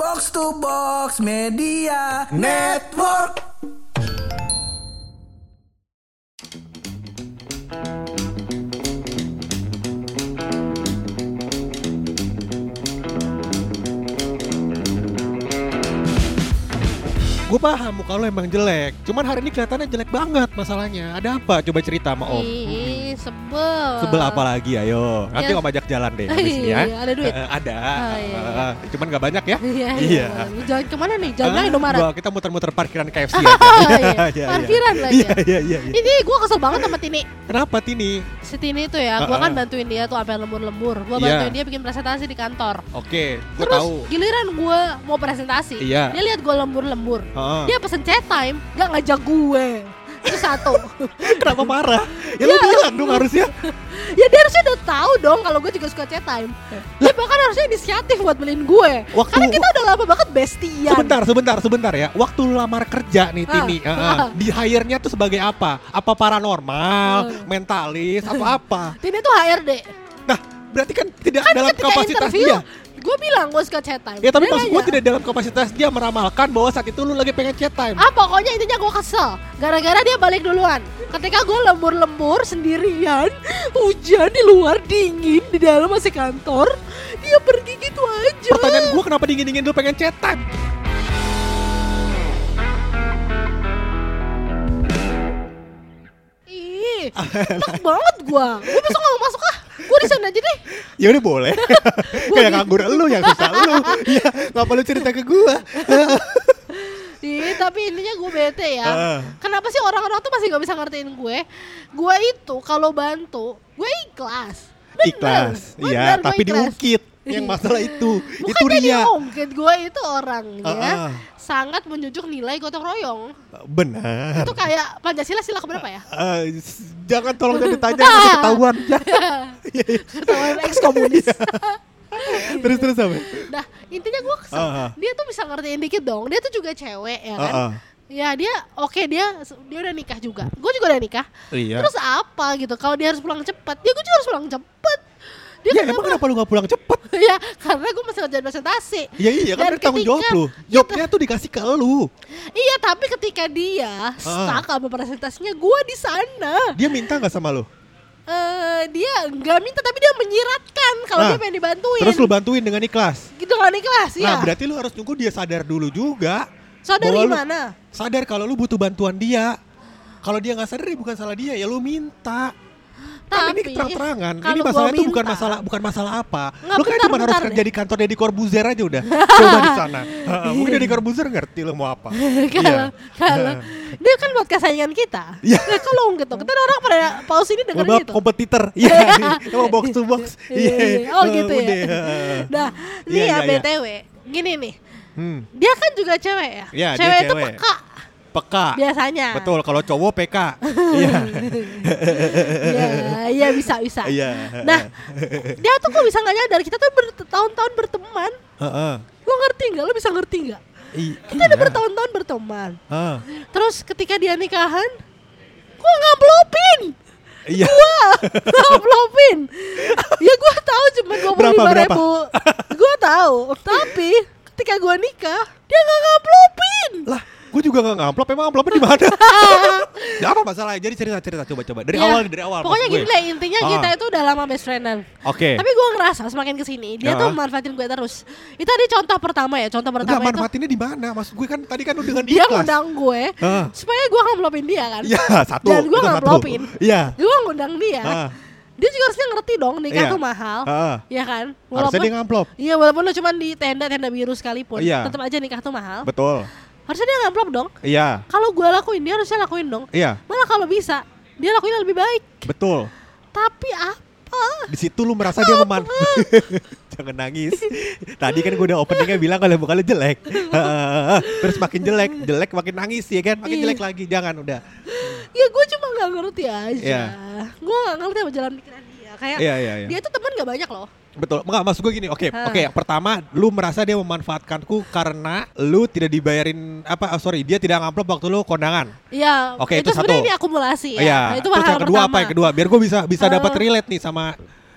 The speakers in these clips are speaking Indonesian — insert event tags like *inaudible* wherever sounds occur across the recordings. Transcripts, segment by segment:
Box to Box Media Network. Gue paham muka lo emang jelek Cuman hari ini kelihatannya jelek banget masalahnya Ada apa? Coba cerita sama Om Sebel. Sebel apa lagi ayo Nanti. Om ajak jalan deh habis ini ya Iya, ada duit. Eh, Ada Oh, iya, iya. Eh, Cuman gak banyak ya Iya, Iya. iya. Jalan ke mana nih? Jalan Ah, Indomaret. Kita muter-muter parkiran KFC *laughs* aja *laughs* iya. Iya, Parkiran lagi Iya ya? iya iya iya. Ini gue kesel banget sama Tini. Kenapa Tini? Si Tini itu ya, gue Ah, kan ah. bantuin dia tuh sampai lembur-lembur. Gue Iya. bantuin dia bikin presentasi di kantor. Oke Gue Terus tahu giliran gue mau presentasi, Iya. dia lihat gue lembur-lembur. Dia pesen chat time, gak ngajak gue. Itu satu. *laughs* Kenapa marah? Ya lu bilang dong harusnya *laughs* ya dia harusnya udah tahu dong kalau gue juga suka chat time. Dia bahkan harusnya inisiatif buat beliin gue. Waktu- Karena kita udah lama banget bestian. Sebentar, sebentar, sebentar ya. Waktu lu lamar kerja nih, Ah. Tini, eh, eh, di hire-nya tuh sebagai apa? Apa paranormal, Ah. mentalis, atau *laughs* apa? Tini tuh HRD. Nah, berarti kan tidak Kan dalam kapasitas interview, dia. Gue bilang gue suka chat time. Ya tapi maksud gue tidak dalam kapasitas dia meramalkan bahwa saat itu lu lagi pengen chat time. Ah pokoknya intinya gue kesel Gara-gara dia balik duluan Ketika gue lembur-lembur sendirian *laughs* Hujan di luar dingin Di dalam masih kantor Dia pergi gitu aja Pertanyaan gue kenapa dingin-dingin lu pengen chat time? Ih *laughs* banget gue Gue besok gak mau masuk ah Gue di sana aja deh Ya udah boleh. *laughs* Kayak nganggur lu yang susah lu. *laughs* Ya, ngapa lu cerita ke gua? *laughs* Ih, tapi intinya gue bete ya. Ah. Kenapa sih orang-orang tuh masih gak bisa ngertiin gue? Gue itu kalau bantu, gue ikhlas. Bener, Ikhlas. Iya, gue tapi ikhlas. diungkit. Yang masalah itu, *laughs* itu Bukan jadi ria. ungkit, gue itu orangnya Ah, ah. sangat menjunjung nilai gotong royong. Benar. Itu kayak Pancasila sila keberapa ya? Eh, s- jangan tolong jangan ditanya *laughs* ketahuan. Ya. *laughs* Iya, iya. Ketahuan ex komunis. terus terus apa? nah, intinya gue kesel. Ah, ah. Dia tuh bisa ngertiin dikit dong. Dia tuh juga cewek ya kan? Ah. Ya dia oke dia dia udah nikah juga. Gue juga udah nikah. Iya. Terus apa gitu? Kalau dia harus pulang cepet, ya gue juga harus pulang cepet. Dia ya emang kenapa lu gak pulang cepet? *laughs* ya karena gue masih ngerjain presentasi. Ya iya kan itu tanggung jawab ketika- lu. Jobnya tuh dikasih ke lu. Iya tapi ketika dia stuck sama presentasinya, gue di sana. Dia minta nggak sama lu? Eh dia nggak minta tapi dia menyiratkan kalau Nah, dia pengen dibantuin. Terus lu bantuin dengan ikhlas. gitu kan ikhlas ya. Nah berarti lu harus nunggu dia sadar dulu juga. Lu- gimana? Sadar kalau lu butuh bantuan dia. Kalau dia nggak sadar ya bukan salah dia, ya lu minta. Kan ini Tapi, terang-terangan. Ini kalau gua masalah itu bukan masalah bukan masalah apa. Nggak, lu kan cuma harus bentar kerja deh. di kantor Deddy Corbuzier aja udah. Coba di sana. *laughs* Heeh, Mungkin Deddy Corbuzier ngerti lu mau apa. *laughs* kalau kalau dia kan buat kesayangan kita. Iya. Ya kalau gitu, kita orang pada pause ini maaf gitu. kompetitor. *laughs* Iya, emang box to box. Iya, Iya. oh gitu ya. Nah, Iya, nih ya iya, iya. BTW, gini nih. Hmm, Dia kan juga cewek ya. Iya, cewek itu cewek. peka peka. biasanya. Betul, kalau cowok PK. *laughs* Iya. Iya, iya bisa bisa. Iya. Nah, dia tuh kok bisa nggak nyadar kita tuh bertahun-tahun berteman. Heeh. Lo ngerti nggak? Lo bisa ngerti nggak? I- Kita udah bertahun-tahun berteman. Terus ketika dia nikahan, gua ngamplopin. Iya. Gua *laughs* ngamplopin. ya gua tahu cuma dua puluh lima ribu. Gua tahu. Tapi ketika gua nikah, dia nggak ngamplopin. Lah, gue juga gak ngamplop, emang amplopnya di mana? *laughs* Gak apa masalah, jadi cerita-cerita coba-coba Dari Ya, awal, dari awal Pokoknya gini gue. lah intinya kita Ah. itu udah lama best friendan. Oke Tapi gua ngerasa semakin ke sini dia Ya. tuh manfaatin gue terus. Itu tadi contoh pertama ya, contoh Enggak, pertama itu manfaatinnya di mana? Maksud gue kan tadi kan udah dengan dia ikhlas ngundang gue Ah. supaya gue ngamplopin dia kan. Iya, satu Dan gue ngamplopin. Iya Gue ngundang dia. Ah. Dia juga harusnya ngerti dong nikah Iya. tuh mahal. Ah. Ya kan? Harusnya dia ngamplop Iya walaupun lu cuma di tenda-tenda biru sekalipun, Iya. tetap aja nikah tuh mahal. Betul Harusnya dia ngamplop dong. Iya Kalau gue lakuin dia harusnya lakuin dong. Iya, Malah kalau bisa dia lakuin lebih baik. betul Tapi apa? Di situ lu merasa dia meman *laughs* Jangan nangis Tadi kan gue udah openingnya bilang kalau bukan lu jelek *laughs* Terus makin jelek Jelek makin nangis ya kan Makin Iya. jelek lagi Jangan udah Ya gue cuma nggak ngerti aja. Iya. Gue nggak ngerti sama jalan pikiran dia. Kayak Iya, iya, iya dia tuh teman gak banyak loh. Betul, enggak maksud gue gini. Oke, Hah. oke. Yang pertama, lu merasa dia memanfaatkanku karena lu tidak dibayarin apa? oh, sorry, dia tidak ngamplop waktu lu kondangan. Iya. Oke, itu itu sebenarnya satu. ini akumulasi ya. Iya. Nah, itu Terus yang kedua pertama. apa? Yang kedua, biar gue bisa bisa Eh. dapat relate nih sama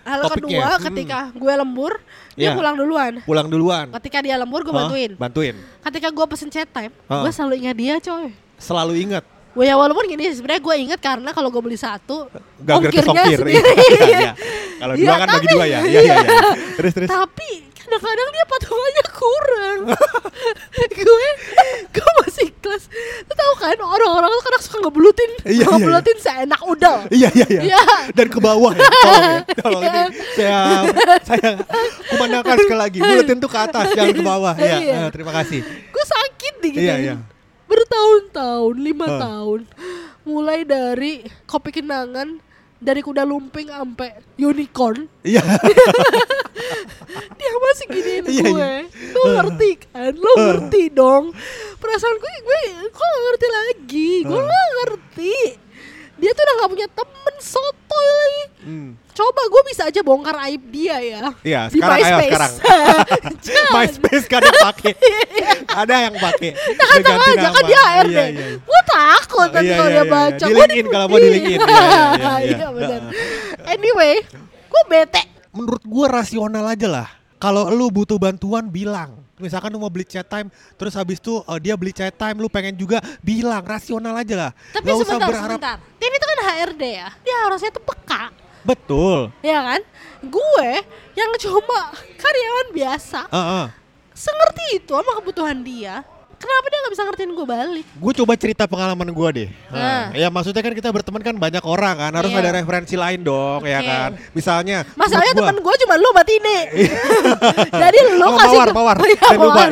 Hal topiknya. kedua, Hmm. ketika gue lembur, dia Iya. pulang duluan. pulang duluan. Ketika dia lembur, gue bantuin. Bantuin. Ketika gue pesen chat time, Hah? gue selalu ingat dia, coy. Selalu ingat. Gue ya walaupun gini, sebenarnya gue ingat karena kalau gue beli satu, Gak ongkirnya ongkir. sendiri. *laughs* Iya. Kalau Iya, dua kan bagi tapi- dua ya. Iya iya iya. Terus terus. Tapi kadang-kadang dia patungannya kurang. *laughs* gue gue masih kelas. Lu tahu kan orang-orang tuh kadang suka ngebelutin, Iya, iya, ngebelutin seenak udel. Iya iya iya. Iya. Dan ke bawah ya. Tolong ya. *laughs* Tolong Iya. ini saya saya kumandangkan sekali lagi. Buletin tuh ke atas jangan ke bawah. Iya. Iya. eh, terima kasih. Gue sakit nih gitu. Iya, iya. Bertahun-tahun, lima Hah. tahun. Mulai dari kopi kenangan, dari kuda lumping sampai unicorn, Iya. *laughs* dia masih giniin Iya, gue. iya. Lo ngerti kan? Lo ngerti dong. Perasaan gue, gue kok gak ngerti lagi. Gue gak ngerti. Dia tuh udah gak punya temen sotoy lagi. Hmm. Coba gue bisa aja bongkar aib dia ya. Iya, Di sekarang ayo MySpace. sekarang. *laughs* MySpace kan yang pakai. *laughs* Ada yang pakai. Jangan Udah ganti aja kan dia HRD. Iya, iya. Gue takut nanti Iya, kalau iya, dia iya, baca. iya. Gua Di-link-in kalau mau di-link-in. Iya, iya, iya, *laughs* iya. Iya benar. Anyway, gue bete. Menurut gua rasional aja lah. Kalau lu butuh bantuan bilang. Misalkan lu mau beli chat time, terus habis itu eh, dia beli chat time, lu pengen juga bilang rasional aja lah. Tapi Nggak usah sebentar, berharap. sebentar. Tini itu kan HRD ya. Dia harusnya tuh peka. Betul. Ya kan? Gue yang cuma karyawan biasa. Heeh. Sengerti itu sama kebutuhan dia. Kenapa dia gak bisa ngertiin gue balik? Gue coba cerita pengalaman gue deh. Nah. Ya maksudnya kan kita berteman kan banyak orang kan, harus Iya. ada referensi lain dong, ya Oke. kan. Misalnya, Masalahnya temen gue cuma lu sama Tini. *laughs* Jadi lu Oh, kasih mawar, gua- mawar. *laughs* Saya lupa, mawar.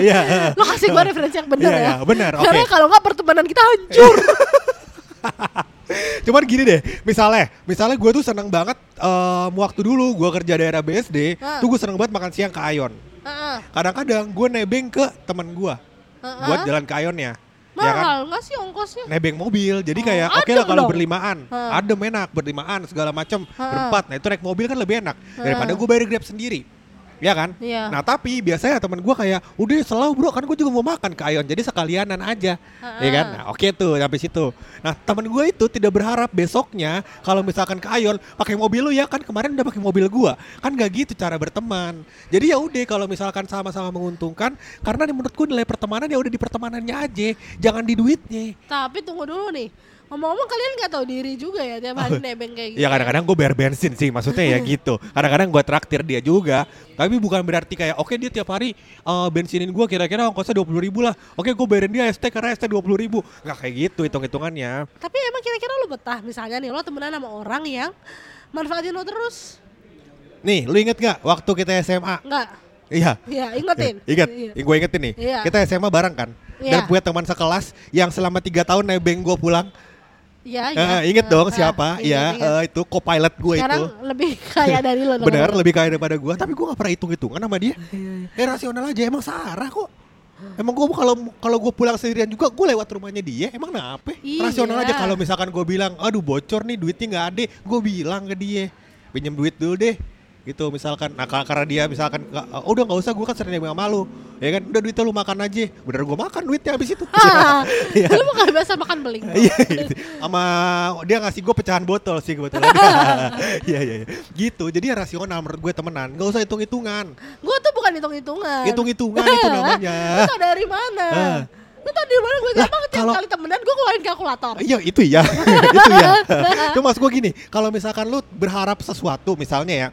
Lu kasih gue referensi yang benar Iya, ya. iya, benar, oke. Karena kalau nggak pertemanan kita hancur. *laughs* *laughs* Cuman gini deh, misalnya, misalnya gue tuh seneng banget em, waktu dulu gue kerja daerah BSD, Ah. tuh gue seneng banget makan siang ke Ayon. Heeh. Kadang-kadang gue nebeng ke temen gue Heeh. buat jalan ke Ayonnya. Ya kan? Mahal nggak sih ongkosnya? Nebeng mobil, jadi Oh, kayak oke adem lah kalau dong. berlimaan, Ha. adem enak, berlimaan segala macam, berempat. Nah itu naik mobil kan lebih enak daripada gue bayar grab sendiri, ya kan? Iya. Nah tapi biasanya temen gue kayak udah selalu bro kan gue juga mau makan ke Ayon, jadi sekalianan aja, Ha. ya kan? Nah oke tuh sampai situ. Nah temen gue itu tidak berharap besoknya kalau misalkan ke Ayon pakai mobil lu ya kan kemarin udah pakai mobil gue, kan gak gitu cara berteman. Jadi ya udah kalau misalkan sama-sama menguntungkan, karena menurut gue nilai pertemanan ya udah di pertemanannya aja, jangan di duitnya. Tapi tunggu dulu nih. Ngomong-ngomong kalian nggak tahu diri juga ya tiap hari *laughs* nebeng kayak gitu. Ya kadang-kadang gue bayar bensin sih maksudnya ya *laughs* gitu. Kadang-kadang gue traktir dia juga. Tapi bukan berarti kayak oke dia tiap hari eh, bensinin gue kira-kira ongkosnya dua puluh ribu lah. Oke gue bayarin dia ST karena ST dua puluh ribu. Nggak kayak gitu hitung-hitungannya. Tapi emang kira-kira lu betah misalnya nih lo temenan sama orang yang manfaatin lo terus? Nih lu inget gak waktu kita SMA? Enggak. Iya. Iya, ingetin. Ingat, Iya. gue ingetin nih. Iya. Kita SMA bareng kan. Dan Iya. punya teman sekelas yang selama tiga tahun nebeng gue pulang. Iya, iya. Eh, inget dong Ah, siapa? Iya, inget. eh, itu co-pilot gue itu. Sekarang lebih *laughs* kaya dari lo. Bener, lebih kaya daripada gua, tapi gua gak pernah hitung-hitungan sama dia. Iya, Eh rasional aja, emang Sarah kok. Emang gua kalau kalau gua pulang sendirian juga gua lewat rumahnya dia, emang kenapa? Iya. Rasional aja kalau misalkan gua bilang, aduh bocor nih duitnya nggak ada, gua bilang ke dia, pinjem duit dulu deh. Gitu misalkan, nah ka- karena dia misalkan, "Nggak, oh, udah nggak usah gua kan sering sama lu, ya kan, udah duitnya lu makan aja, bener gua makan duitnya habis itu. *laughs* Iya. lu mau biasa makan beling. *laughs* Iya, gitu. sama dia ngasih gue pecahan botol sih kebetulan. *laughs* Iya iya iya. Gitu. Jadi ya rasional menurut gue temenan. Gak usah hitung-hitungan. Gue tuh bukan hitung-hitungan. Hitung-hitungan itu Lu namanya. tau dari mana? Lu tau dari mana gue gampang tiap kali temenan gue keluarin kalkulator. Iya itu ya. itu ya. Cuma maksud gue gini, kalau misalkan lu berharap sesuatu misalnya ya.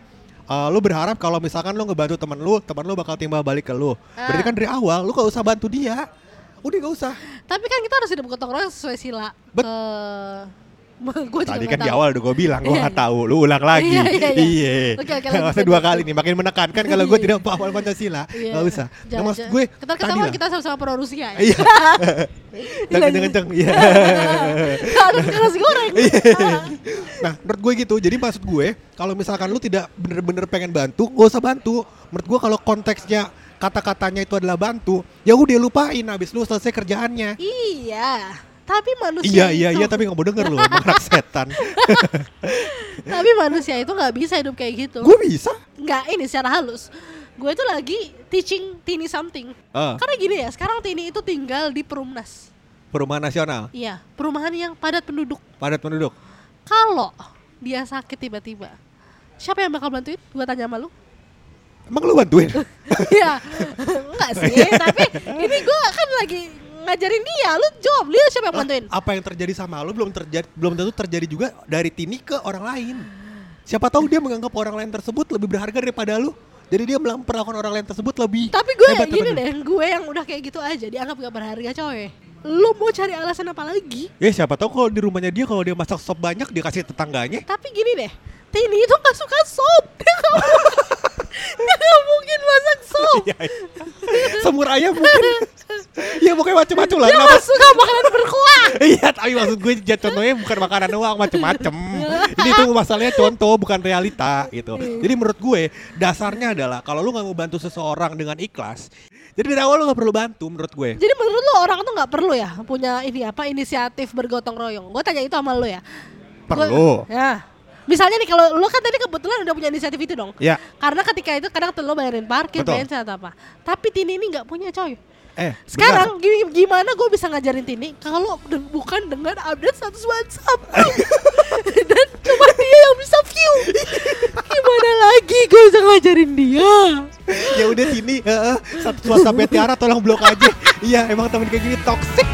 Eh, lu berharap kalau misalkan lu ngebantu temen lu, temen lu bakal timbal balik ke lu. Berarti Ah. kan dari awal lu gak usah bantu dia. Udah gak usah. Tapi kan kita harus hidup gotong royong sesuai sila. Bet- gue *laughs* juga Tadi nggak kan di tahu. awal udah gue bilang gue Iya, gak tahu. Lu ulang lagi. Iya, iya, iya. Iya. Oke, oke, dua kali nih makin menekankan kalau gue tidak paham Pancasila. Iya. Gak usah. Nah, maksud gue kita lah. kita sama-sama pro Rusia ya. Iya. *laughs* Kenceng-kenceng. Iya. *laughs* Nasi goreng. Nah, menurut gue gitu. Jadi maksud gue, kalau misalkan lu tidak bener-bener pengen bantu, gak usah bantu. Menurut gue kalau konteksnya kata-katanya itu adalah bantu, ya udah lupain habis lu selesai kerjaannya. iya. Tapi manusia Iya iya itu, iya tapi nggak mau denger *laughs* emang anak setan. *laughs* tapi manusia itu nggak bisa hidup kayak gitu. gue bisa. Nggak ini secara halus. Gue itu lagi teaching Tini something. Ah, Karena gini ya, sekarang Tini itu tinggal di Perumnas. perumahan nasional, Iya, perumahan yang padat penduduk. padat penduduk. Kalau dia sakit tiba-tiba, siapa yang bakal bantuin? Gua tanya sama lu. Emang lu bantuin? *laughs* Iya, enggak sih. Tapi ini ngajarin dia. Lu jawab, dia siapa yang bantuin? Apa yang terjadi sama lu belum terjadi belum tentu terjadi juga dari Tini ke orang lain. Siapa tahu dia menganggap orang lain tersebut lebih berharga daripada lu. Jadi dia memperlakukan orang lain tersebut lebih Tapi gue hebat gini lu. deh, gue yang udah kayak gitu aja dianggap gak berharga coy. Lu mau cari alasan apa lagi? Ya siapa tahu kalau di rumahnya dia kalau dia masak sop banyak dia kasih tetangganya. Tapi gini deh, Tini itu gak suka sop. *laughs* Dia gak mungkin, *laughs* dia gak sop. Iya, iya. Semur ayam mungkin. *laughs* ya pokoknya macam-macam lah. Dia Kenapa? gak suka makanan berkuah. *laughs* Iya, tapi maksud gue jat contohnya bukan makanan doang, macem-macem. *laughs* Ini tuh masalahnya contoh, bukan realita gitu. Jadi menurut gue dasarnya adalah kalau lu nggak mau bantu seseorang dengan ikhlas, jadi dari awal lu nggak perlu bantu menurut gue. Jadi menurut lu orang tuh nggak perlu ya punya ini apa inisiatif bergotong royong? Gue tanya itu sama lu ya. Gua- Perlu. ya. Misalnya nih kalau lu kan tadi kebetulan udah punya inisiatif itu dong. Ya. Karena ketika itu kadang tuh lo bayarin parkir, bensin atau apa. Tapi Tini ini nggak punya coy. Eh, Sekarang gi- gimana gue bisa ngajarin Tini kalau de- bukan dengan update status WhatsApp *laughs* dan cuma dia yang bisa view. Gimana lagi gue bisa ngajarin dia? ya udah sini, heeh, satu WhatsApp Tiara tolong blok aja. Iya, emang temen kayak gini toxic.